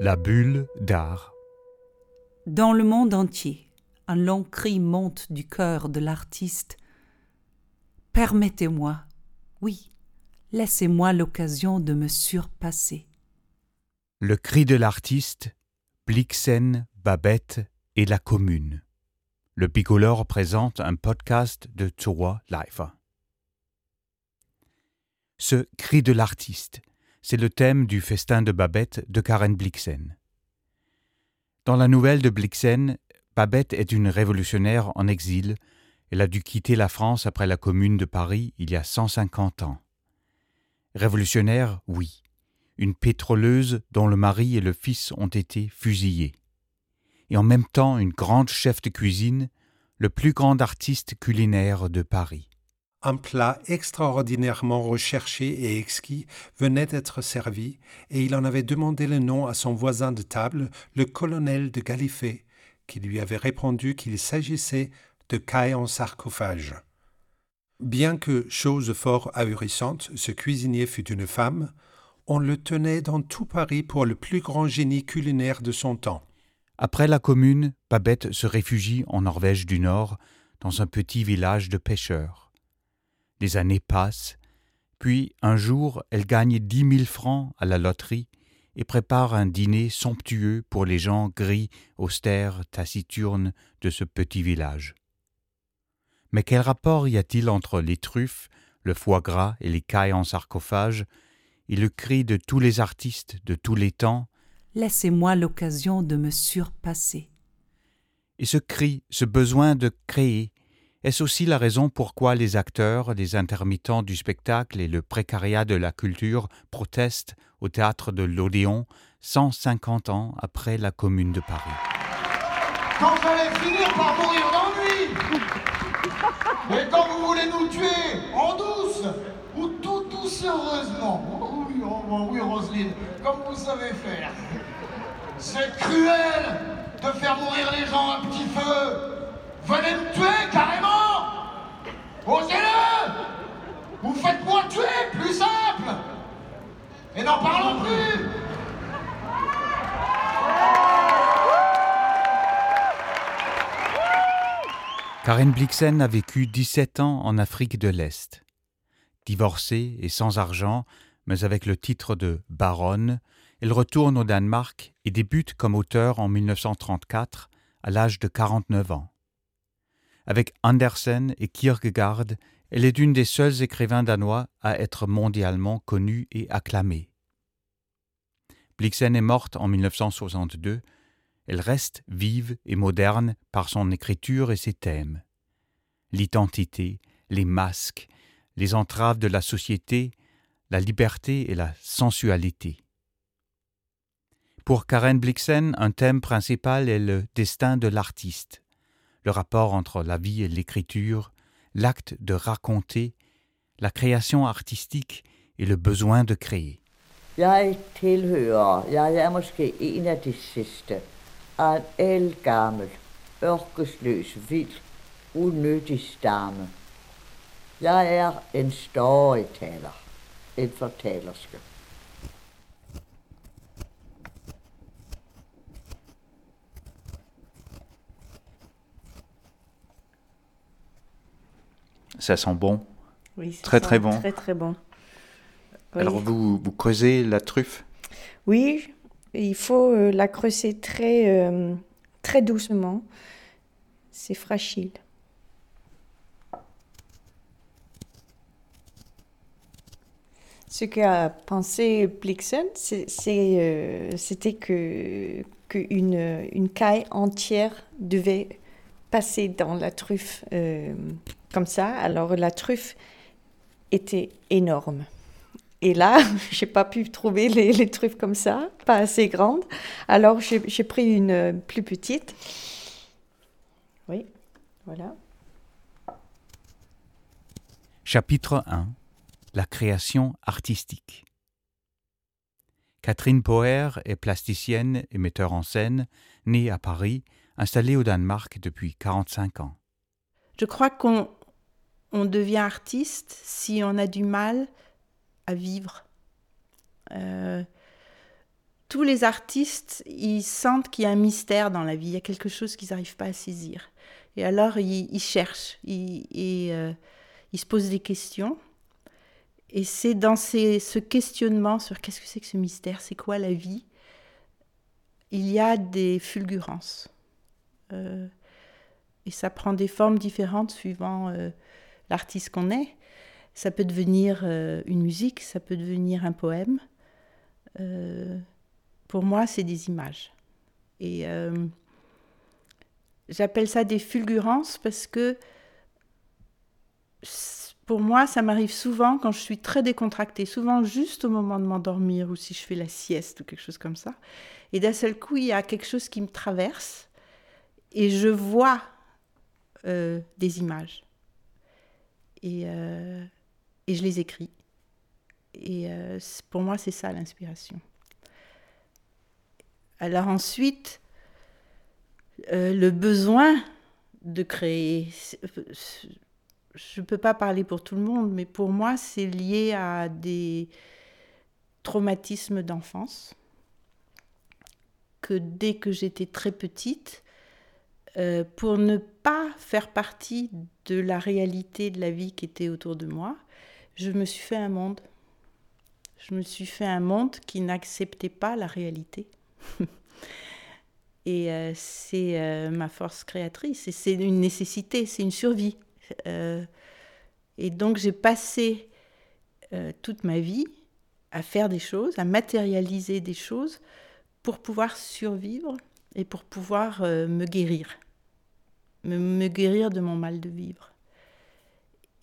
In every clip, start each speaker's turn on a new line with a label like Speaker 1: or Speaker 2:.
Speaker 1: La bulle d'art.
Speaker 2: Dans le monde entier, un long cri monte du cœur de l'artiste. Permettez-moi, oui, laissez-moi l'occasion de me surpasser.
Speaker 1: Le cri de l'artiste, Blixen, Babette et la commune. Le Picolore présente un podcast de Tua Life. Ce cri de l'artiste, c'est le thème du festin de Babette de Karen Blixen. Dans la nouvelle de Blixen, Babette est une révolutionnaire en exil. Elle a dû quitter la France après la Commune de Paris il y a 150 ans. Révolutionnaire, oui. Une pétroleuse dont le mari et le fils ont été fusillés. Et en même temps une grande chef de cuisine, le plus grand artiste culinaire de Paris.
Speaker 3: Un plat extraordinairement recherché et exquis venait d'être servi, et il en avait demandé le nom à son voisin de table, le colonel de Galifet, qui lui avait répondu qu'il s'agissait de caille en sarcophage. Bien que, chose fort ahurissante, ce cuisinier fût une femme, on le tenait dans tout Paris pour le plus grand génie culinaire de son temps.
Speaker 1: Après la commune, Babette se réfugie en Norvège du Nord, dans un petit village de pêcheurs. Les années passent, puis un jour elle gagne dix mille francs à la loterie et prépare un dîner somptueux pour les gens gris, austères, taciturnes de ce petit village. Mais quel rapport y a-t-il entre les truffes, le foie gras et les cailles en sarcophage, et le cri de tous les artistes de tous les temps?
Speaker 2: Laissez-moi l'occasion de me surpasser.
Speaker 1: Et ce cri, ce besoin de créer, est-ce aussi la raison pourquoi les acteurs, les intermittents du spectacle et le précariat de la culture protestent au théâtre de l'Odéon 150 ans après la Commune de Paris?
Speaker 4: Quand j'allais finir par mourir d'ennui Et quand vous voulez nous tuer, en douce ou tout doucereusement oh Oui, oh, oh oui, Roselyne, comme vous savez faire. C'est cruel de faire mourir les gens à petit feu Venez me tuer carrément Osez-le Vous faites-moi tuer, plus simple Et n'en parlons plus
Speaker 1: Karen Blixen a vécu 17 ans en Afrique de l'Est. Divorcée et sans argent, mais avec le titre de baronne, elle retourne au Danemark et débute comme auteur en 1934 à l'âge de 49 ans. Avec Andersen et Kierkegaard, elle est une des seuls écrivains danois à être mondialement connue et acclamée. Blixen est morte en 1962. Elle reste vive et moderne par son écriture et ses thèmes. L'identité, les masques, les entraves de la société, la liberté et la sensualité. Pour Karen Blixen, un thème principal est le destin de l'artiste le rapport entre la vie et l'écriture, l'acte de raconter, la création artistique et le besoin de créer.
Speaker 5: Jeg tilhører, jeg er måske en af de sidste, en elgammel, ørkesløs, vild, unyttig stamme. Jeg er en storyteller, en fortællerske.
Speaker 1: Ça sent bon.
Speaker 6: Oui,
Speaker 1: très très bon.
Speaker 6: Très très bon.
Speaker 1: Alors vous, vous creusez la truffe?
Speaker 6: Oui, il faut euh, la creuser très, euh, très doucement. C'est fragile. Ce qu'a pensé Blixen, euh, c'était que qu'une une caille entière devait passer dans la truffe comme ça. Alors la truffe était énorme. Et là, j'ai pas pu trouver les, truffes comme ça, pas assez grandes. Alors j'ai pris une plus petite. Oui, voilà.
Speaker 1: Chapitre 1 La création artistique. Catherine Poher est plasticienne et metteur en scène, née à Paris, installée au Danemark depuis 45 ans.
Speaker 7: Je crois qu'on on devient artiste si on a du mal à vivre. Euh, tous les artistes, ils sentent qu'il y a un mystère dans la vie, il y a quelque chose qu'ils n'arrivent pas à saisir. Et alors, ils, cherchent, ils, euh, ils, se posent des questions. Et c'est dans ce questionnement sur qu'est-ce que c'est que ce mystère, c'est quoi la vie, il y a des fulgurances. Euh, et ça prend des formes différentes suivant l'artiste qu'on est. Ça peut devenir euh, une musique, ça peut devenir un poème. pour moi, c'est des images. Et j'appelle ça des fulgurances parce que pour moi, ça m'arrive souvent quand je suis très décontractée, souvent juste au moment de m'endormir ou si je fais la sieste ou quelque chose comme ça. Et d'un seul coup, il y a quelque chose qui me traverse et je vois euh, des images. Et, euh, et, je les écris. Et euh, pour moi, c'est ça l'inspiration. Alors ensuite, le besoin de créer, je ne peux pas parler pour tout le monde, mais pour moi, c'est lié à des traumatismes d'enfance que dès que j'étais très petite, euh, pour ne pas faire partie de la réalité de la vie qui était autour de moi, je me suis fait un monde. Je me suis fait un monde qui n'acceptait pas la réalité. et euh, c'est euh, ma force créatrice, c'est une nécessité, c'est une survie. et donc j'ai passé toute ma vie à faire des choses, à matérialiser des choses pour pouvoir survivre et pour pouvoir me guérir, me, guérir de mon mal de vivre.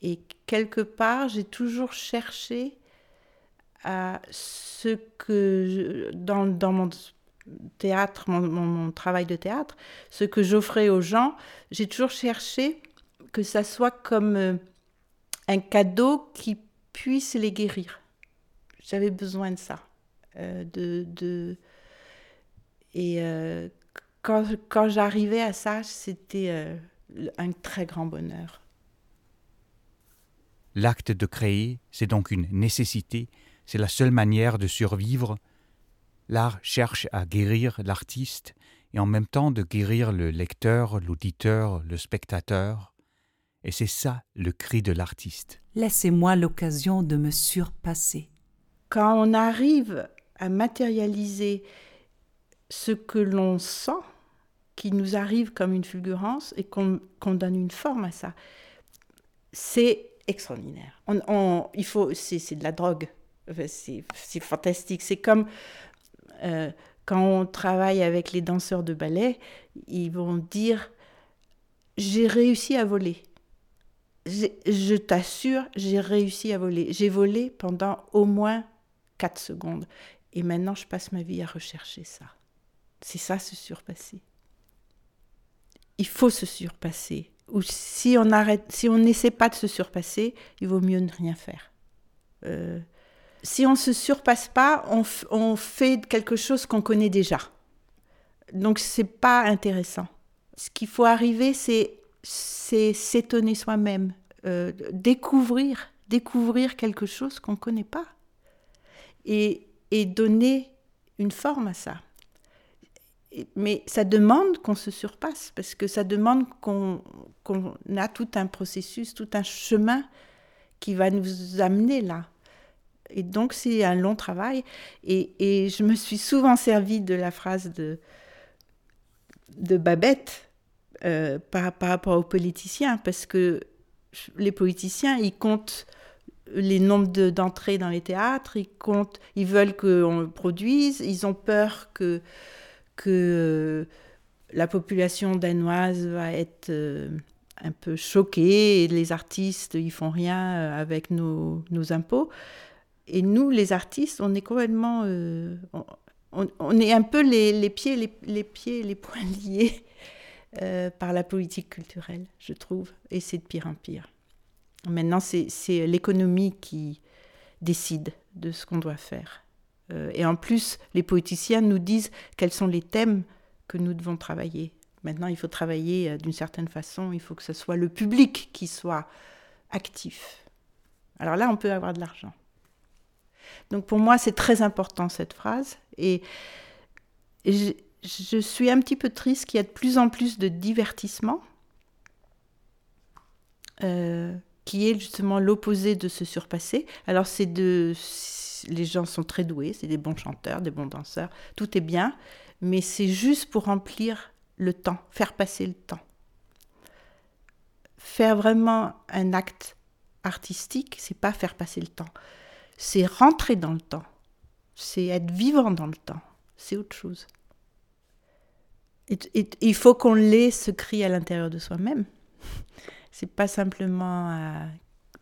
Speaker 7: Et quelque part, j'ai toujours cherché à ce que, dans, dans, mon théâtre, mon, travail de théâtre, ce que j'offrais aux gens, j'ai toujours cherché que ça soit comme euh, un cadeau qui puisse les guérir. J'avais besoin de ça, euh, de, de et euh, quand, quand j'arrivais à ça, c'était euh, un très grand bonheur.
Speaker 1: L'acte de créer, c'est donc une nécessité, c'est la seule manière de survivre. L'art cherche à guérir l'artiste et en même temps de guérir le lecteur, l'auditeur, le spectateur. Et c'est ça le cri de l'artiste.
Speaker 2: Laissez-moi l'occasion de me surpasser.
Speaker 7: Quand on arrive à matérialiser ce que l'on sent, qui nous arrive comme une fulgurance, et qu'on donne une forme à ça, c'est extraordinaire. Il faut, c'est de la drogue. c'est fantastique. C'est comme euh, quand on travaille avec les danseurs de ballet, ils vont dire j'ai réussi à voler. Je t'assure, j'ai réussi à voler. J'ai volé pendant au moins 4 secondes. Et maintenant, je passe ma vie à rechercher ça. C'est ça, se surpasser. Il faut se surpasser. Ou si on arrête, si on n'essaie pas de se surpasser, il vaut mieux ne rien faire. Euh, si on se surpasse pas, on, fait quelque chose qu'on connaît déjà. Donc c'est pas intéressant. Ce qu'il faut arriver, c'est c'est s'étonner soi-même, euh, découvrir, découvrir quelque chose qu'on ne connaît pas et, et donner une forme à ça mais ça demande qu'on se surpasse, parce que ça demande qu'on a tout un processus, tout un chemin qui va nous amener là. Et donc c'est un long travail. Et, et, je me suis souvent servi de la phrase de, de Babette euh, par, par, rapport aux politiciens, parce que les politiciens, ils comptent les nombres d'entrées dans les théâtres, ils comptent, ils veulent qu'on produise, ils ont peur que que la population danoise va être euh, un peu choquée les artistes, ils font rien euh, avec nos, impôts. Et nous, les artistes, on est complètement... Euh, on, est un peu les, pieds, les, les, pieds les poings liés par la politique culturelle, je trouve. Et c'est de pire en pire. Maintenant, c'est l'économie qui décide de ce qu'on doit faire. Euh, et en plus, les poéticiens nous disent quels sont les thèmes que nous devons travailler. Maintenant, il faut travailler euh, d'une certaine façon, il faut que ce soit le public qui soit actif. Alors là, on peut avoir de l'argent. Donc pour moi, c'est très important cette phrase. Et je, suis un petit peu triste qu'il y ait de plus en plus de divertissement, euh, qui est justement l'opposé de se surpasser. Alors, c'est de. Les gens sont très doués, c'est des bons chanteurs, des bons danseurs, tout est bien, mais c'est juste pour remplir le temps, faire passer le temps. Faire vraiment un acte artistique, c'est pas faire passer le temps, c'est rentrer dans le temps, c'est être vivant dans le temps, c'est autre chose. il faut qu'on l'ait ce cri à l'intérieur de soi-même. C'est pas simplement euh,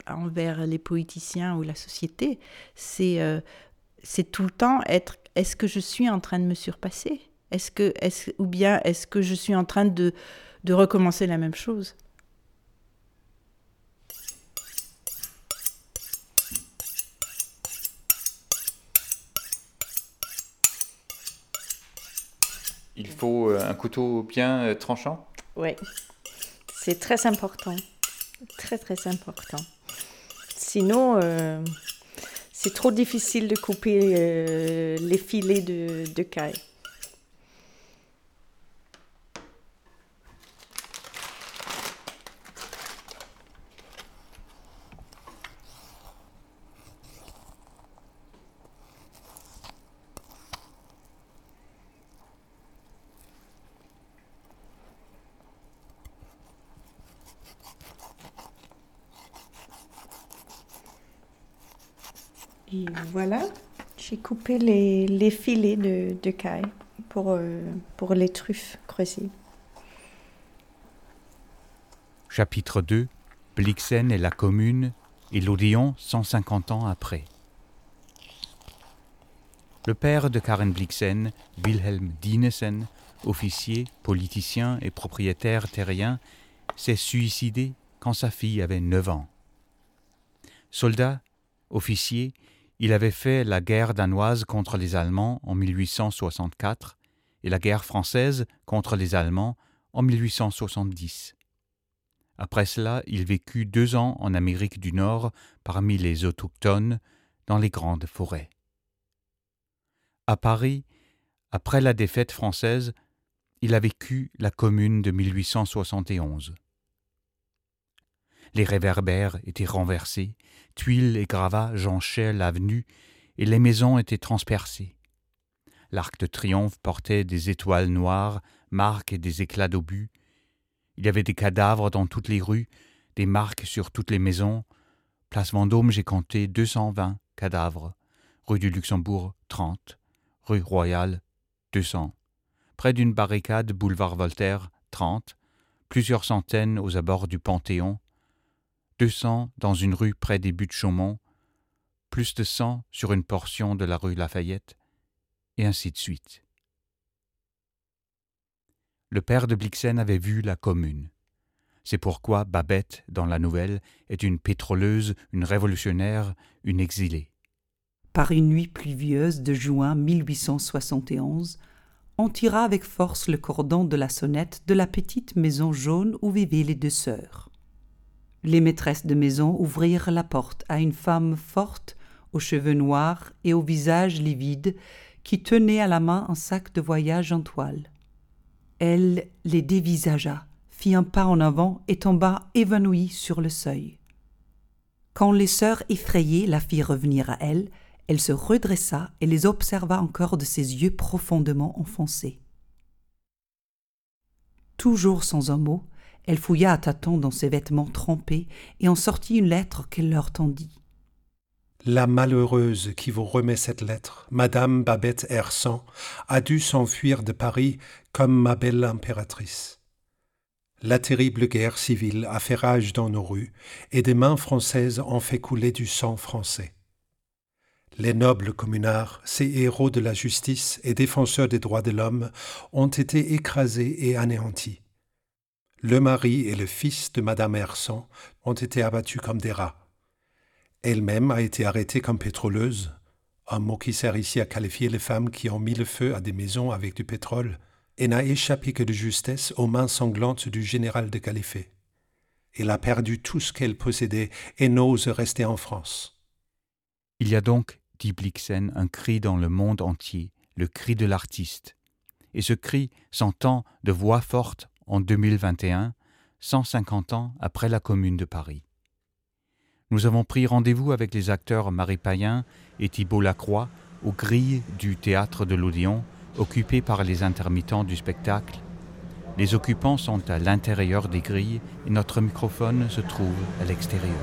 Speaker 7: envers les poéticiens ou la société, c'est euh, c'est tout le temps être est-ce que je suis en train de me surpasser? Est-ce que est ou bien est-ce que je suis en train de, de recommencer la même chose?
Speaker 1: Il faut euh, un couteau bien tranchant?
Speaker 6: Oui. C'est très important. Très, très important. Sinon, euh, c'est trop difficile de couper euh, les filets de, de caille. Voilà, j'ai coupé les, les, filets de, de caille pour, euh, pour les truffes creusées.
Speaker 1: Chapitre 2 Blixen et la commune et l'Odéon 150 ans après. Le père de Karen Blixen, Wilhelm Dinesen, officier, politicien et propriétaire terrien, s'est suicidé quand sa fille avait 9 ans. Soldat, officier, il avait fait la guerre danoise contre les Allemands en 1864 et la guerre française contre les Allemands en 1870. Après cela, il vécut deux ans en Amérique du Nord parmi les autochtones dans les grandes forêts. À Paris, après la défaite française, il a vécu la commune de 1871. Les réverbères étaient renversés, tuiles et gravats jonchaient l'avenue, et les maisons étaient transpercées. L'arc de triomphe portait des étoiles noires, marques et des éclats d'obus. Il y avait des cadavres dans toutes les rues, des marques sur toutes les maisons. Place Vendôme, j'ai compté 220 cadavres. Rue du Luxembourg, 30. Rue Royale, 200. Près d'une barricade, boulevard Voltaire, 30. Plusieurs centaines aux abords du Panthéon, 200 dans une rue près des buts de Chaumont, plus de 100 sur une portion de la rue Lafayette, et ainsi de suite. Le père de Blixen avait vu la commune. C'est pourquoi Babette, dans la nouvelle, est une pétroleuse, une révolutionnaire, une exilée.
Speaker 2: Par une nuit pluvieuse de juin 1871, on tira avec force le cordon de la sonnette de la petite maison jaune où vivaient les deux sœurs. Les maîtresses de maison ouvrirent la porte à une femme forte, aux cheveux noirs et au visage livide, qui tenait à la main un sac de voyage en toile. Elle les dévisagea, fit un pas en avant et tomba évanouie sur le seuil. Quand les sœurs effrayées la firent revenir à elle, elle se redressa et les observa encore de ses yeux profondément enfoncés. Toujours sans un mot, elle fouilla à tâtons dans ses vêtements trempés et en sortit une lettre qu'elle leur tendit.
Speaker 3: La malheureuse qui vous remet cette lettre, Madame Babette Hersan, a dû s'enfuir de Paris comme ma belle impératrice. La terrible guerre civile a fait rage dans nos rues, et des mains françaises ont fait couler du sang français. Les nobles communards, ces héros de la justice et défenseurs des droits de l'homme, ont été écrasés et anéantis. Le mari et le fils de Madame Herson ont été abattus comme des rats. Elle-même a été arrêtée comme pétroleuse, un mot qui sert ici à qualifier les femmes qui ont mis le feu à des maisons avec du pétrole, et n'a échappé que de justesse aux mains sanglantes du général de Califé. Elle a perdu tout ce qu'elle possédait et n'ose rester en France.
Speaker 1: Il y a donc, dit Blixen, un cri dans le monde entier, le cri de l'artiste. et ce cri s'entend de voix forte en 2021, 150 ans après la Commune de Paris. Nous avons pris rendez-vous avec les acteurs Marie Payen et Thibault Lacroix aux grilles du théâtre de l'Odéon, occupées par les intermittents du spectacle. Les occupants sont à l'intérieur des grilles et notre microphone se trouve à l'extérieur.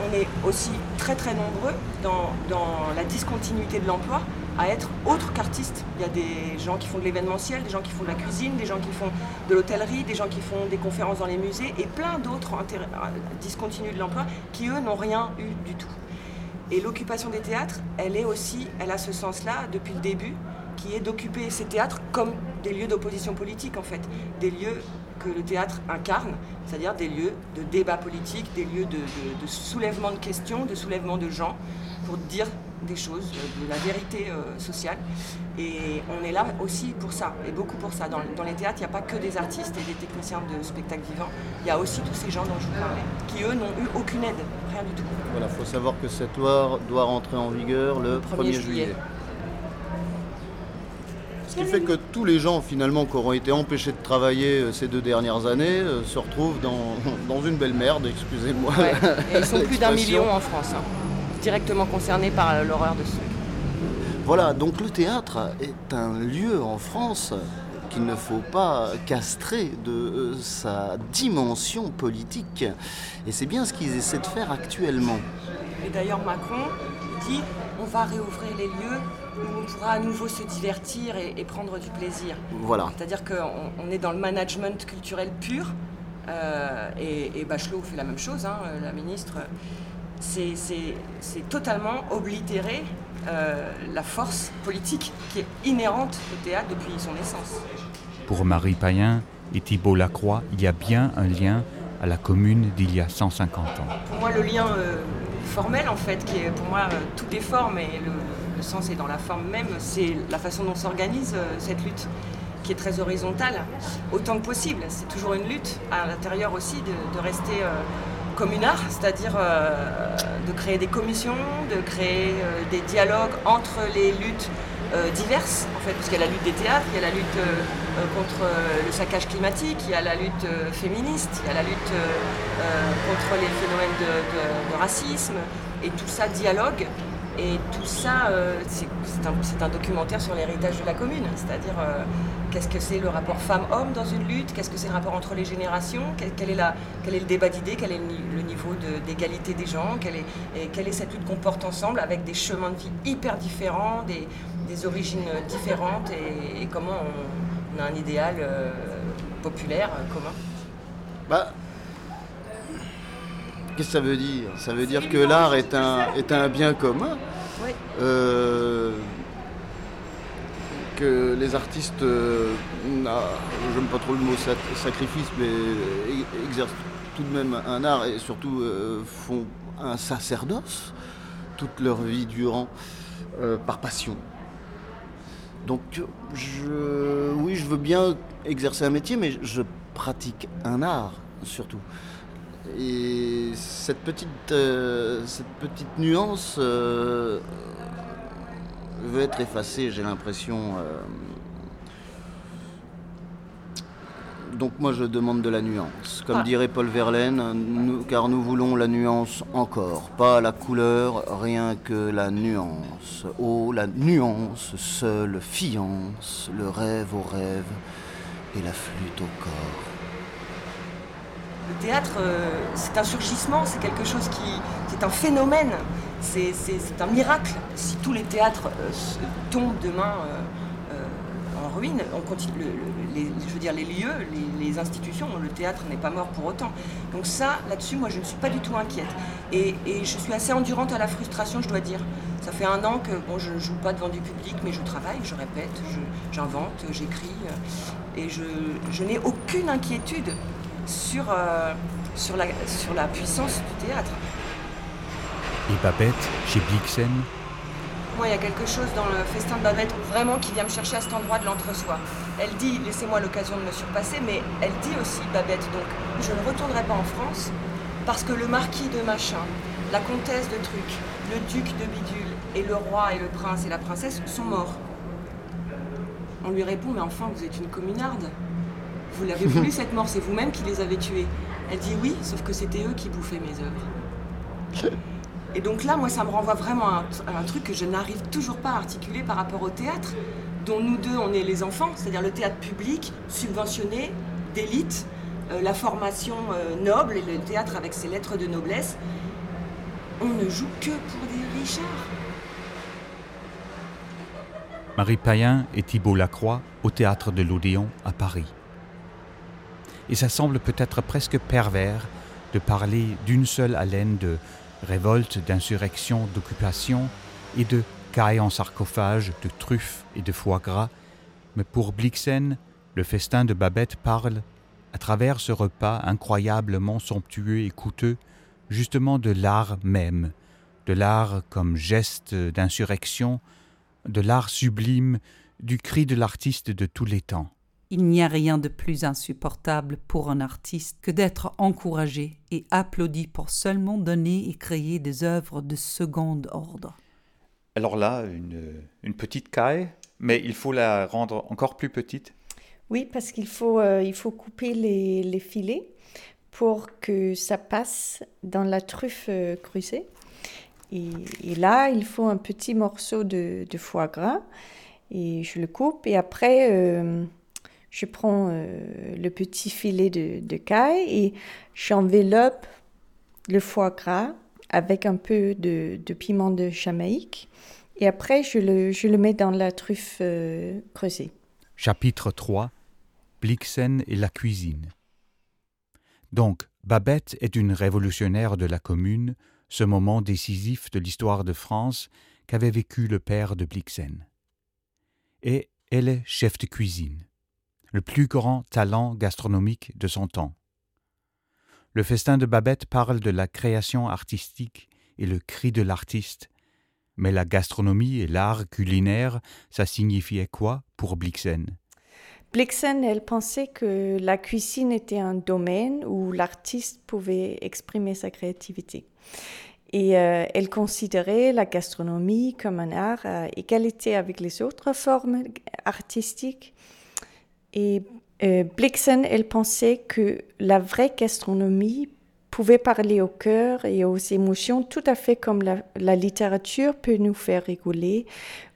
Speaker 8: On est aussi très très nombreux dans, dans la discontinuité de l'emploi à être autre qu'artistes. Il y a des gens qui font de l'événementiel, des gens qui font de la cuisine, des gens qui font de l'hôtellerie, des gens qui font des conférences dans les musées et plein d'autres discontinus de l'emploi qui, eux, n'ont rien eu du tout. Et l'occupation des théâtres, elle est aussi, elle a ce sens-là depuis le début, qui est d'occuper ces théâtres comme des lieux d'opposition politique en fait, des lieux que le théâtre incarne, c'est-à-dire des lieux de débat politique, des lieux de, de soulèvement de questions, de soulèvement de gens, pour dire des choses, de la vérité euh, sociale. Et on est là aussi pour ça, et beaucoup pour ça. Dans, les théâtres, il n'y a pas que des artistes et des techniciens de spectacle vivant, il y a aussi tous ces gens dont je vous parlais, qui eux n'ont eu aucune aide, rien du tout.
Speaker 9: Voilà, il faut savoir que cette loi doit rentrer en vigueur le 1er, juillet. Ce qui fait que tous les gens finalement qui auront été empêchés de travailler euh, ces deux dernières années euh, se retrouvent dans, dans une belle merde, excusez-moi.
Speaker 8: ils sont plus d'un million en France. Hein directement concernés par l'horreur de ce
Speaker 9: Voilà, donc le théâtre est un lieu en France qu'il ne faut pas castrer de euh, sa dimension politique. Et c'est bien ce qu'ils essaient de faire actuellement.
Speaker 8: Et d'ailleurs Macron dit on va réouvrir les lieux où on pourra à nouveau se divertir et, prendre du plaisir.
Speaker 9: Voilà.
Speaker 8: C'est-à-dire qu'on est dans le management culturel pur. Euh, et, Bachelot fait la même chose, hein, la ministre c'est totalement oblitérer euh, la force politique qui est inhérente au théâtre depuis son naissance.
Speaker 1: Pour Marie Payen et Thibault Lacroix, il y a bien un lien à la commune d'il y a 150 ans.
Speaker 8: Pour moi, le lien euh, formel, en fait, qui est pour moi euh, tout est forme et le, sens est dans la forme même, c'est la façon dont s'organise cette lutte qui est très horizontale, autant que possible. C'est toujours une lutte à l'intérieur aussi de, de rester communard, c'est-à-dire euh, de créer des commissions, de créer euh, des dialogues entre les luttes euh, diverses, en fait, parce qu'il y a la lutte des théâtres, il y a la lutte contre le saccage climatique, il y a la lutte féministe, il y a la lutte contre les phénomènes de, racisme, et tout ça dialogue. Et tout ça, c'est un, documentaire sur l'héritage de la commune, c'est-à-dire Qu'est-ce que c'est le rapport femme-homme dans une lutte? Qu'est-ce que c'est le rapport entre les générations? Quel, est le débat d'idées? Quel est le niveau d'égalité des gens? Quelle est, cette lutte qu'on porte ensemble avec des chemins de vie hyper différents, des, origines différentes? Et, comment on, a un idéal euh, populaire euh, commun?
Speaker 9: Bah, Qu'est-ce que ça veut dire? Ça veut dire que l'art est un, est un bien commun.
Speaker 8: Oui.
Speaker 9: Euh, que les artistes, euh, j'aime pas trop le mot sacrifice, mais exercent tout de même un art et surtout euh, font un sacerdoce toute leur vie durant euh, par passion. Donc je, oui, je veux bien exercer un métier, mais je pratique un art surtout. Et cette petite, cette petite nuance veut être effacé, j'ai l'impression. Euh. Donc moi je demande de la nuance. Comme ah. dirait Paul Verlaine, car nous voulons la nuance encore. Pas la couleur, rien que la nuance. Oh, la nuance seule fiance, le rêve au rêve et la flûte au corps.
Speaker 8: Le théâtre, euh, c'est un surgissement, c'est quelque chose qui. c'est un phénomène c'est un miracle. Si tous les théâtres euh, tombent demain euh, en ruine, on continue, les, je veux dire, les lieux, les, institutions, le théâtre n'est pas mort pour autant. Donc ça, là-dessus, moi, je ne suis pas du tout inquiète. Et, je suis assez endurante à la frustration, je dois dire. Ça fait un an que bon, je ne joue pas devant du public, mais je travaille, je répète, j'invente, j'écris. Et je, n'ai aucune inquiétude sur, sur, la, sur la puissance du théâtre.
Speaker 1: Et Babette, chez Blixen
Speaker 8: Moi, il y a quelque chose dans le festin de Babette vraiment qui vient me chercher à cet endroit de l'entre-soi. Elle dit Laissez-moi l'occasion de me surpasser, mais elle dit aussi, Babette, donc je ne retournerai pas en France parce que le marquis de machin, la comtesse de truc, le duc de bidule et le roi et le prince et la princesse sont morts. On lui répond Mais enfin, vous êtes une communarde. Vous l'avez voulu cette mort, c'est vous-même qui les avez tués. Elle dit Oui, sauf que c'était eux qui bouffaient mes œuvres. Et donc là, moi, ça me renvoie vraiment à un, truc que je n'arrive toujours pas à articuler par rapport au théâtre, dont nous deux, on est les enfants, c'est-à-dire le théâtre public, subventionné, d'élite, euh, la formation euh, noble et le théâtre avec ses lettres de noblesse. On ne joue que pour des richards.
Speaker 1: Marie Payen et Thibault Lacroix au théâtre de l'Odéon à Paris. Et ça semble peut-être presque pervers de parler d'une seule haleine de révolte, d'insurrection, d'occupation et de cailles en sarcophage, de truffes et de foie gras, mais pour Blixen, le festin de Babette parle, à travers ce repas incroyablement somptueux et coûteux, justement de l'art même, de l'art comme geste d'insurrection, de l'art sublime, du cri de l'artiste de tous les temps.
Speaker 2: Il n'y a rien de plus insupportable pour un artiste que d'être encouragé et applaudi pour seulement donner et créer des œuvres de second ordre.
Speaker 1: Alors là, une, petite caille, mais il faut la rendre encore plus petite
Speaker 6: Oui, parce qu'il faut, euh, il faut couper les, filets pour que ça passe dans la truffe euh, creusée. Et, là, il faut un petit morceau de, foie gras et je le coupe. Et après, euh, je prends euh, le petit filet de, caille et j'enveloppe le foie gras avec un peu de, piment de Jamaïque. Et après, je le, je le mets dans la truffe euh, creusée.
Speaker 1: Chapitre 3 Blixen et la cuisine. Donc, Babette est une révolutionnaire de la commune, ce moment décisif de l'histoire de France qu'avait vécu le père de Blixen. Et elle est chef de cuisine le plus grand talent gastronomique de son temps. Le festin de Babette parle de la création artistique et le cri de l'artiste, mais la gastronomie et l'art culinaire, ça signifiait quoi pour Blixen?
Speaker 6: Blixen, elle pensait que la cuisine était un domaine où l'artiste pouvait exprimer sa créativité. Et euh, elle considérait la gastronomie comme un art à égalité avec les autres formes artistiques et euh, Blixen, elle pensait que la vraie gastronomie pouvait parler au cœur et aux émotions tout à fait comme la, littérature peut nous faire rigoler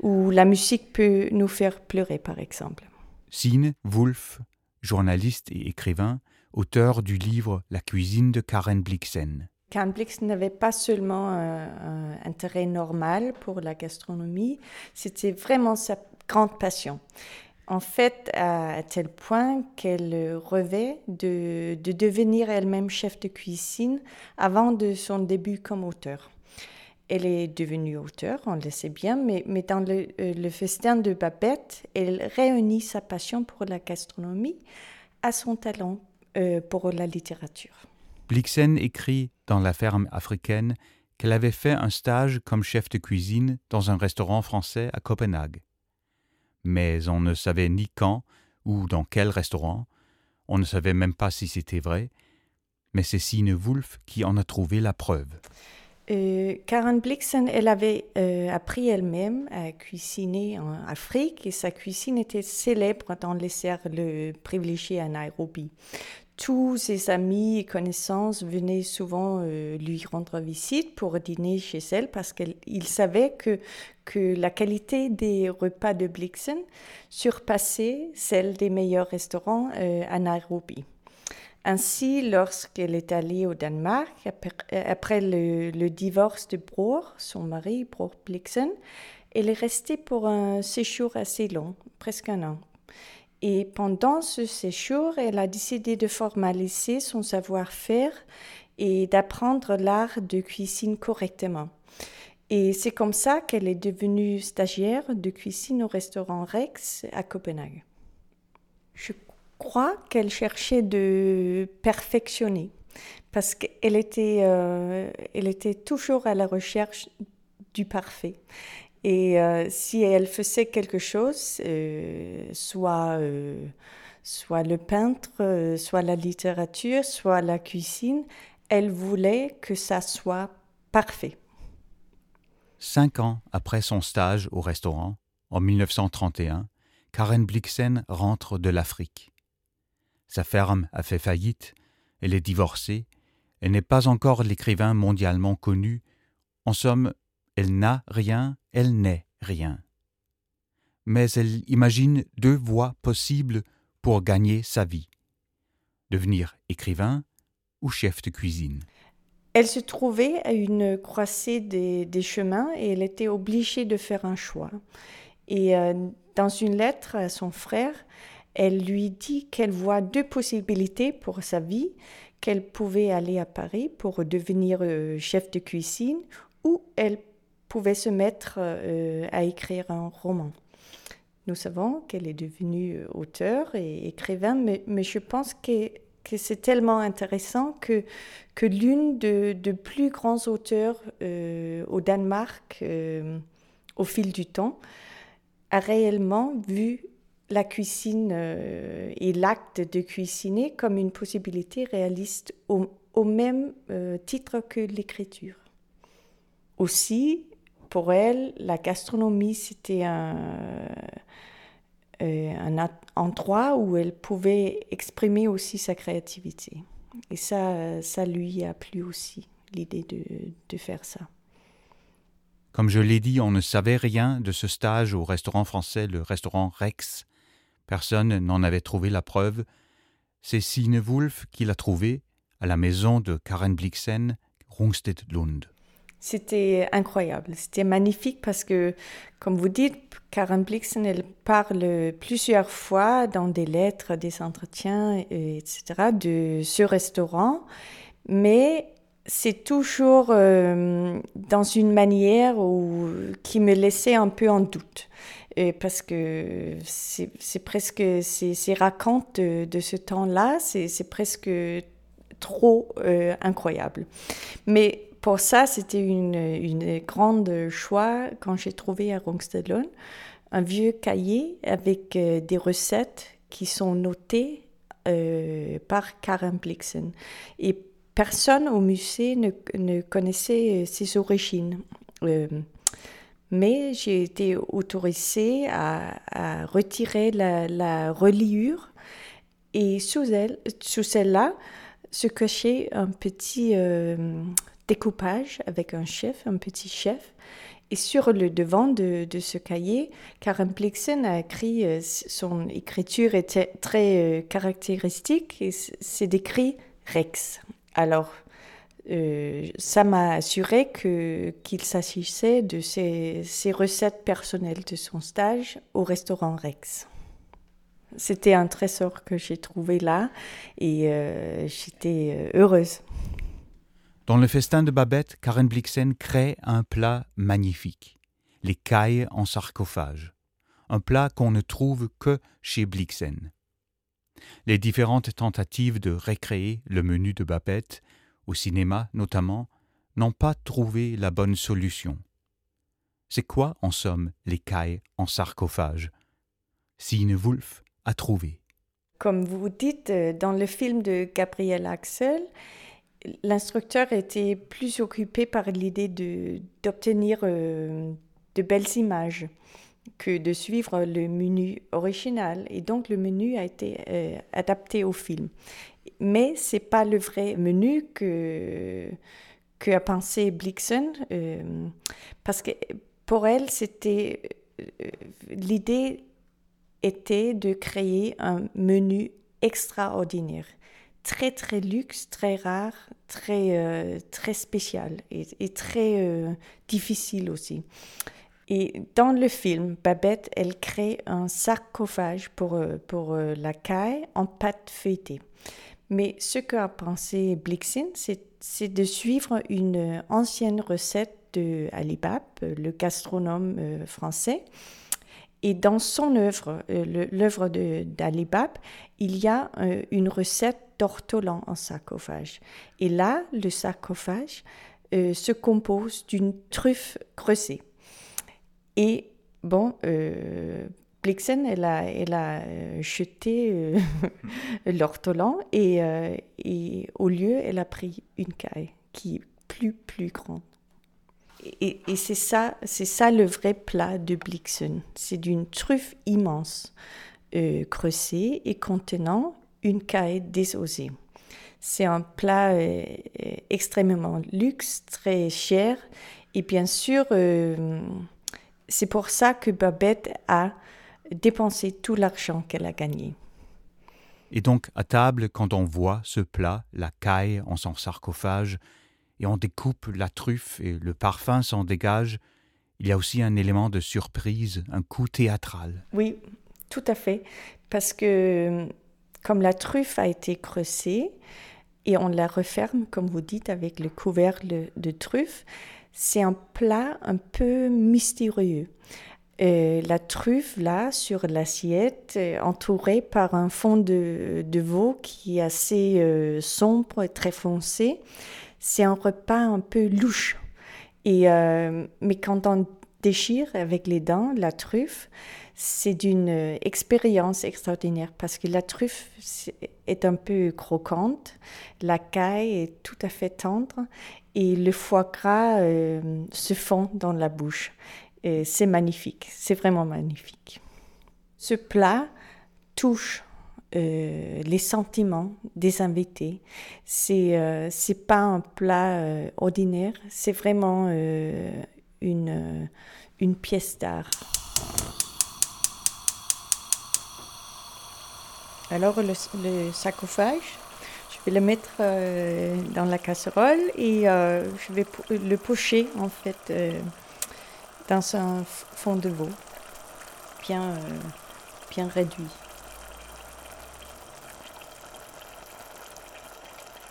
Speaker 6: ou la musique peut nous faire pleurer par exemple.
Speaker 1: Sine Wolf, journaliste et écrivain, auteur du livre La cuisine de Karen Blixen.
Speaker 6: Karen Blixen n'avait pas seulement un, un, intérêt normal pour la gastronomie, c'était vraiment sa grande passion en fait à, tel point qu'elle rêvait de, devenir elle-même chef de cuisine avant de son début comme auteur. Elle est devenue auteur, on le sait bien, mais, dans euh, le, festin de Babette, elle réunit sa passion pour la gastronomie à son talent euh, pour la littérature.
Speaker 1: Blixen écrit dans La ferme africaine qu'elle avait fait un stage comme chef de cuisine dans un restaurant français à Copenhague mais on ne savait ni quand ou dans quel restaurant, on ne savait même pas si c'était vrai, mais c'est Sine Wolf qui en a trouvé la preuve.
Speaker 6: Euh, Karen Blixen, elle avait euh, appris elle-même à cuisiner en Afrique et sa cuisine était célèbre dans les cercles privilégiés à Nairobi tous ses amis et connaissances venaient souvent euh, lui rendre visite pour dîner chez elle parce qu'ils savaient que, que la qualité des repas de Blixen surpassait celle des meilleurs restaurants euh, à Nairobi. Ainsi, lorsqu'elle est allée au Danemark, après, le, le, divorce de Bror, son mari, Bror Blixen, elle est restée pour un séjour assez long, presque un an. Et pendant ce séjour, elle a décidé de formaliser son savoir-faire et d'apprendre l'art de cuisine correctement. Et c'est comme ça qu'elle est devenue stagiaire de cuisine au restaurant Rex à Copenhague. Je crois qu'elle cherchait de perfectionner parce qu'elle était, euh, elle était toujours à la recherche du parfait. Et euh, si elle faisait quelque chose, euh, soit, euh, soit le peintre, soit la littérature, soit la cuisine, elle voulait que ça soit parfait.
Speaker 1: Cinq ans après son stage au restaurant, en 1931, Karen Blixen rentre de l'Afrique. Sa ferme a fait faillite, elle est divorcée, elle n'est pas encore l'écrivain mondialement connu. En somme, elle n'a rien, elle n'est rien. Mais elle imagine deux voies possibles pour gagner sa vie. Devenir écrivain ou chef de cuisine.
Speaker 6: Elle se trouvait à une croisée des, chemins et elle était obligée de faire un choix. Et euh, dans une lettre à son frère, elle lui dit qu'elle voit deux possibilités pour sa vie, qu'elle pouvait aller à Paris pour devenir euh, chef de cuisine ou elle pouvait se mettre euh, à écrire un roman. Nous savons qu'elle est devenue auteur et écrivain, mais, je pense que, c'est tellement intéressant que, l'une de, de, plus grands auteurs euh, au Danemark euh, au fil du temps a réellement vu la cuisine euh, et l'acte de cuisiner comme une possibilité réaliste au, au même euh, titre que l'écriture. Aussi, pour elle, la gastronomie, c'était un, euh, un endroit où elle pouvait exprimer aussi sa créativité. Et ça, ça lui a plu aussi, l'idée de, de faire ça.
Speaker 1: Comme je l'ai dit, on ne savait rien de ce stage au restaurant français, le restaurant Rex. Personne n'en avait trouvé la preuve. C'est Sine Wulf qui l'a trouvé à la maison de Karen Blixen, Rungstedt Lund.
Speaker 6: C'était incroyable, c'était magnifique parce que, comme vous dites, Karen Blixen, elle parle plusieurs fois dans des lettres, des entretiens, etc., de ce restaurant, mais c'est toujours euh, dans une manière où, qui me laissait un peu en doute. Parce que c'est presque, ces racontes de, de, ce temps-là, c'est presque trop euh, incroyable. Mais pour ça, c'était une, une, grande choix quand j'ai trouvé à Rungstedlund un vieux cahier avec euh, des recettes qui sont notées euh, par Karen Blixen. Et personne au musée ne, connaissait ses origines. Euh, mais j'ai été autorisée à, retirer la, la, reliure et sous, elle, sous celle-là se cachait un petit euh, découpage avec un chef, un petit chef. Et sur le devant de, ce cahier, Karen Blixen a écrit, euh, son écriture était très euh, caractéristique et c'est décrit Rex. Alors, euh, ça m'a assuré qu'il s'agissait de ses, recettes personnelles de son stage au restaurant Rex. C'était un trésor que j'ai trouvé là et j'étais heureuse.
Speaker 1: Dans le festin de Babette, Karen Blixen crée un plat magnifique, les cailles en sarcophage, un plat qu'on ne trouve que chez Blixen. Les différentes tentatives de recréer le menu de Babette, au cinéma notamment, n'ont pas trouvé la bonne solution. C'est quoi, en somme, les cailles en sarcophage? Signe Wolf a trouvé.
Speaker 6: Comme vous dites, dans le film de Gabriel Axel, l'instructeur était plus occupé par l'idée d'obtenir euh, de belles images que de suivre le menu original. Et donc le menu a été euh, adapté au film. Mais ce n'est pas le vrai menu que, que a pensé Blixen, euh, parce que pour elle, c'était l'idée était de créer un menu extraordinaire très très luxe, très rare, très, euh, très spécial et, très euh, difficile aussi. Et dans le film, Babette, elle crée un sarcophage pour, euh, pour la caille en pâte feuilletée. Mais ce qu'a pensé Blixen, c'est de suivre une ancienne recette de Alibab, le gastronome français. Et dans son œuvre, l'œuvre d'Alibab, il y a une recette d'ortolan en sarcophage. Et là, le sarcophage euh, se compose d'une truffe creusée. Et bon, euh, Blixen, elle a, elle a euh, jeté euh, l'ortolan et, euh, et, au lieu, elle a pris une caille qui est plus, plus grande. Et, c'est ça, c'est ça le vrai plat de Blixen. C'est d'une truffe immense, euh, creusée et contenant une caille désosée. C'est un plat euh, extrêmement luxe, très cher. Et bien sûr, euh, c'est pour ça que Babette a dépensé tout l'argent qu'elle a gagné.
Speaker 1: Et donc, à table, quand on voit ce plat, la caille en son sarcophage, et on découpe la truffe et le parfum s'en dégage, il y a aussi un élément de surprise, un coup théâtral.
Speaker 6: Oui, tout à fait. Parce que comme la truffe a été creusée et on la referme, comme vous dites, avec le couvercle de truffe, c'est un plat un peu mystérieux. Euh, la truffe, là, sur l'assiette, euh, entourée par un fond de, veau qui est assez euh, sombre et très foncé, c'est un repas un peu louche. Et, mais quand on déchire avec les dents la truffe, c'est d'une expérience extraordinaire parce que la truffe est un peu croquante, la caille est tout à fait tendre et le foie gras se fond dans la bouche c'est magnifique, c'est vraiment magnifique. Ce plat touche euh, les sentiments des invités. C'est euh, pas un plat euh, ordinaire, c'est vraiment une, une pièce d'art. Alors le, le, sarcophage, je vais le mettre dans la casserole et je vais le pocher en fait dans un fond de veau bien, euh, bien réduit.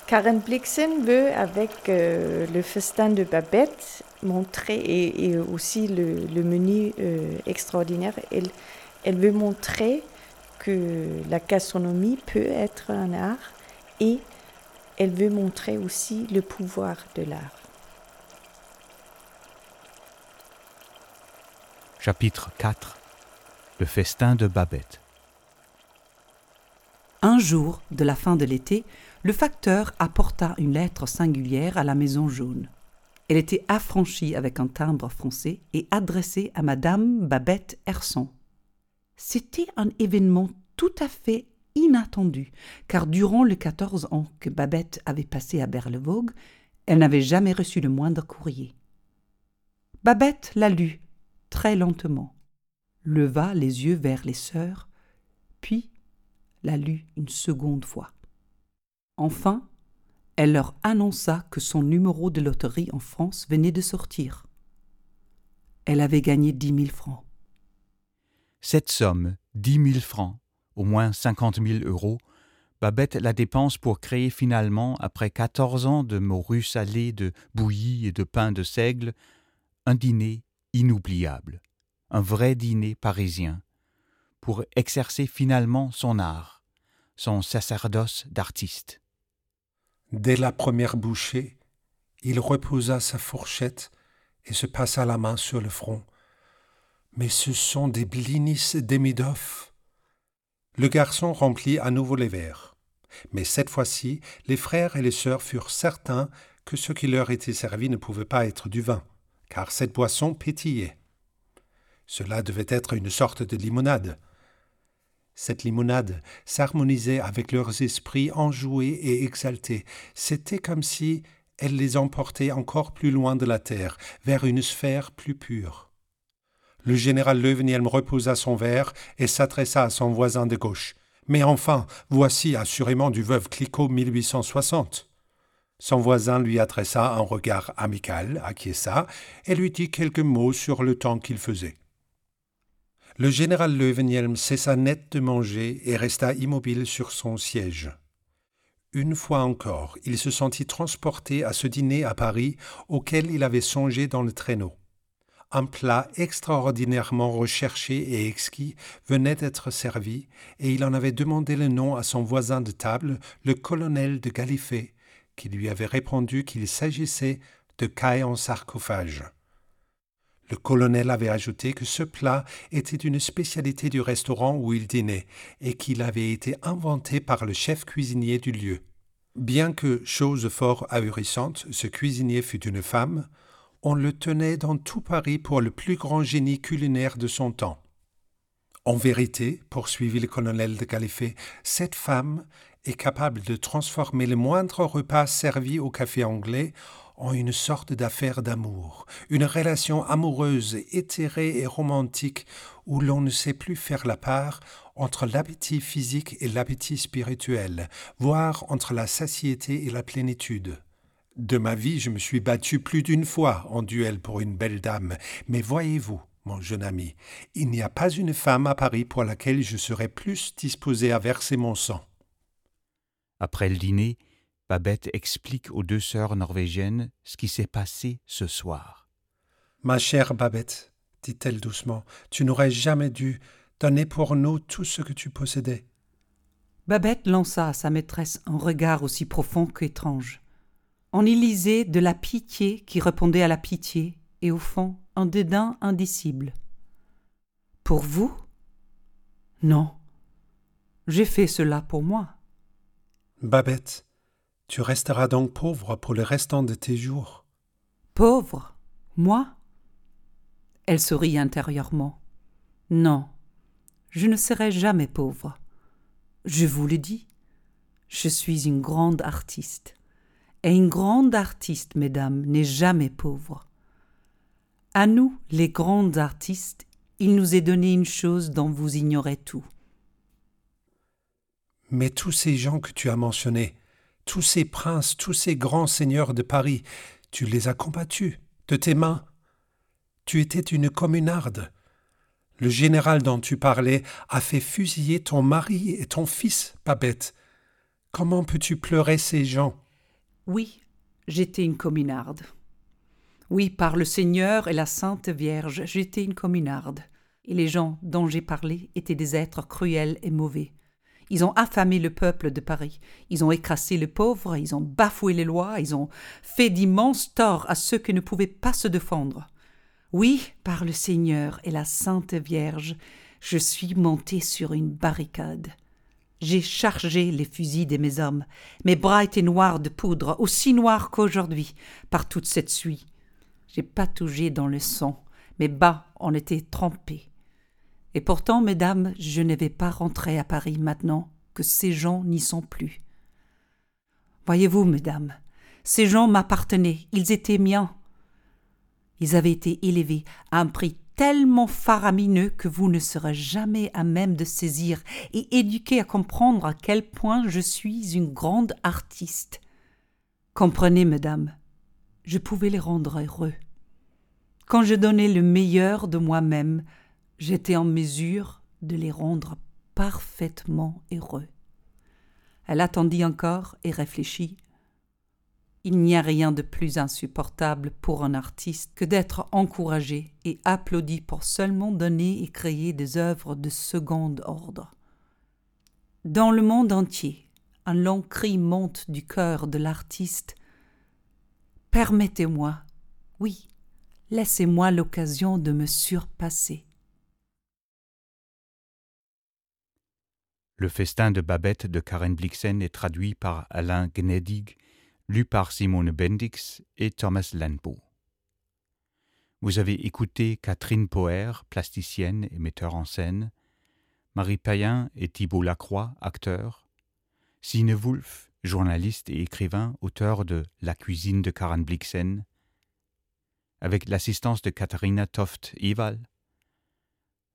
Speaker 6: Karen Blixen veut, avec euh, le festin de Babette, montrer, et, aussi le, menu euh, extraordinaire, elle, elle veut montrer que la gastronomie peut être un art et elle veut montrer aussi le pouvoir de l'art.
Speaker 1: Chapitre 4 Le festin de Babette.
Speaker 2: Un jour de la fin de l'été, le facteur apporta une lettre singulière à la Maison jaune. Elle était affranchie avec un timbre français et adressée à Madame Babette Herson. C'était un événement tout à fait inattendu, car durant les quatorze ans que Babette avait passé à Berlevogue, elle n'avait jamais reçu le moindre courrier. Babette la lut très lentement, leva les yeux vers les sœurs, puis la lut une seconde fois. Enfin, elle leur annonça que son numéro de loterie en France venait de sortir. Elle avait gagné dix mille francs.
Speaker 1: Cette somme, dix mille francs, au moins cinquante mille euros, Babette la dépense pour créer finalement, après quatorze ans de morues salées, de bouillie et de pain de seigle, un dîner inoubliable, un vrai dîner parisien, pour exercer finalement son art, son sacerdoce d'artiste.
Speaker 3: Dès la première bouchée, il reposa sa fourchette et se passa la main sur le front. Mais ce sont des blinis d'Emidoff. Le garçon remplit à nouveau les verres. Mais cette fois-ci, les frères et les sœurs furent certains que ce qui leur était servi ne pouvait pas être du vin car cette boisson pétillait. Cela devait être une sorte de limonade. Cette limonade s'harmonisait avec leurs esprits enjoués et exaltés. C'était comme si elle les emportait encore plus loin de la terre, vers une sphère plus pure. Le général Leuvenhielm reposa son verre et s'adressa à son voisin de gauche. Mais enfin, voici assurément du veuve Clicquot 1860. Son voisin lui adressa un regard amical, acquiesça, et lui dit quelques mots sur le temps qu'il faisait. Le général Leuvenhielm cessa net de manger et resta immobile sur son siège. Une fois encore, il se sentit transporté à ce dîner à Paris auquel il avait songé dans le traîneau. Un plat extraordinairement recherché et exquis venait d'être servi, et il en avait demandé le nom à son voisin de table, le colonel de Gallifet, qui lui avait répondu qu'il s'agissait de caille en sarcophage. Le colonel avait ajouté que ce plat était une spécialité du restaurant où il dînait et qu'il avait été inventé par le chef cuisinier du lieu. Bien que, chose fort ahurissante, ce cuisinier fût une femme, on le tenait dans tout Paris pour le plus grand génie culinaire de son temps. En vérité, poursuivit le colonel de Galifet, cette femme est capable de transformer le moindre repas servi au café anglais en une sorte d'affaire d'amour, une relation amoureuse, éthérée et romantique où l'on ne sait plus faire la part entre l'appétit physique et l'appétit spirituel, voire entre la satiété et la plénitude. De ma vie, je me suis battu plus d'une fois en duel pour une belle dame, mais voyez-vous, mon jeune ami, il n'y a pas une femme à Paris pour laquelle je serais plus disposé à verser mon sang.
Speaker 1: Après le dîner, Babette explique aux deux sœurs norvégiennes ce qui s'est passé ce soir.
Speaker 3: Ma chère Babette, dit-elle doucement, tu n'aurais jamais dû donner pour nous tout ce que tu possédais.
Speaker 2: Babette lança à sa maîtresse un regard aussi profond qu'étrange. On y lisait de la pitié qui répondait à la pitié, et au fond un dédain indicible. Pour vous? Non. J'ai fait cela pour moi.
Speaker 3: Babette, tu resteras donc pauvre pour le restant de tes jours.
Speaker 2: Pauvre? Moi? Elle sourit intérieurement. Non, je ne serai jamais pauvre. Je vous le dis, je suis une grande artiste. Et une grande artiste, mesdames, n'est jamais pauvre. À nous, les grands artistes, il nous est donné une chose dont vous ignorez tout.
Speaker 3: Mais tous ces gens que tu as mentionnés, tous ces princes, tous ces grands seigneurs de Paris, tu les as combattus de tes mains. Tu étais une communarde. Le général dont tu parlais a fait fusiller ton mari et ton fils, Babette. Comment peux-tu pleurer ces gens?
Speaker 2: Oui, j'étais une communarde. Oui, par le Seigneur et la Sainte Vierge, j'étais une communarde. Et les gens dont j'ai parlé étaient des êtres cruels et mauvais. Ils ont affamé le peuple de Paris, ils ont écrasé les pauvres, ils ont bafoué les lois, ils ont fait d'immenses torts à ceux qui ne pouvaient pas se défendre. Oui, par le Seigneur et la Sainte Vierge, je suis monté sur une barricade. J'ai chargé les fusils de mes hommes. Mes bras étaient noirs de poudre, aussi noirs qu'aujourd'hui, par toute cette suie. J'ai patougé dans le sang, mes bas en étaient trempés. Et pourtant, mesdames, je ne vais pas rentrer à Paris maintenant que ces gens n'y sont plus. Voyez-vous, mesdames, ces gens m'appartenaient, ils étaient miens. Ils avaient été élevés à un prix tellement faramineux que vous ne serez jamais à même de saisir et éduqués à comprendre à quel point je suis une grande artiste. Comprenez, mesdames, je pouvais les rendre heureux. Quand je donnais le meilleur de moi-même, j'étais en mesure de les rendre parfaitement heureux. Elle attendit encore et réfléchit. Il n'y a rien de plus insupportable pour un artiste que d'être encouragé et applaudi pour seulement donner et créer des œuvres de second ordre. Dans le monde entier, un long cri monte du cœur de l'artiste. Permettez-moi, oui, laissez-moi l'occasion de me surpasser.
Speaker 1: Le festin de Babette de Karen Blixen est traduit par Alain Gnedig, lu par Simone Bendix et Thomas Lenbo. Vous avez écouté Catherine Poher, plasticienne et metteur en scène, Marie Payen et Thibault Lacroix, acteurs, Sine Wulf, journaliste et écrivain, auteur de La cuisine de Karen Blixen, avec l'assistance de Katharina Toft-Ewald.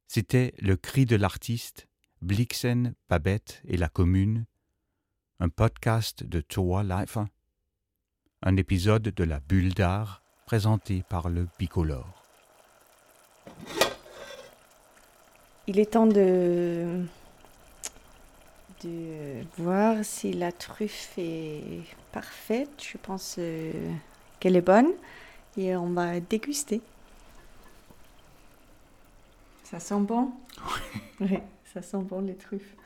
Speaker 1: C'était Le cri de l'artiste, Blixen, Babette et la Commune, un podcast de Toa Life, un épisode de La Bulle d'art présenté par le Bicolore.
Speaker 6: Il est temps de, de voir si la truffe est parfaite. Je pense euh, qu'elle est bonne et on va déguster. Ça sent bon? Oui, ça sent bon les truffes.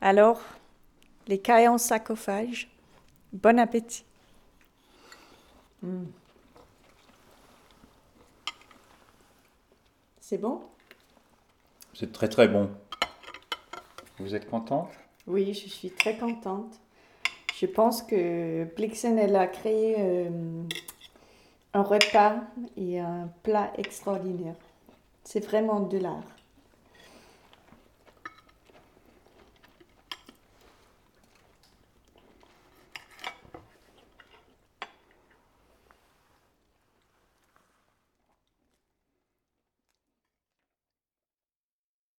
Speaker 6: Alors, les cailles en sarcophage, bon appétit. Mm. C'est bon?
Speaker 1: C'est très très bon. Vous êtes contente?
Speaker 6: Oui, je suis très contente. Je pense que Blixen, elle a créé euh, un repas et un plat extraordinaire. C'est vraiment de l'art.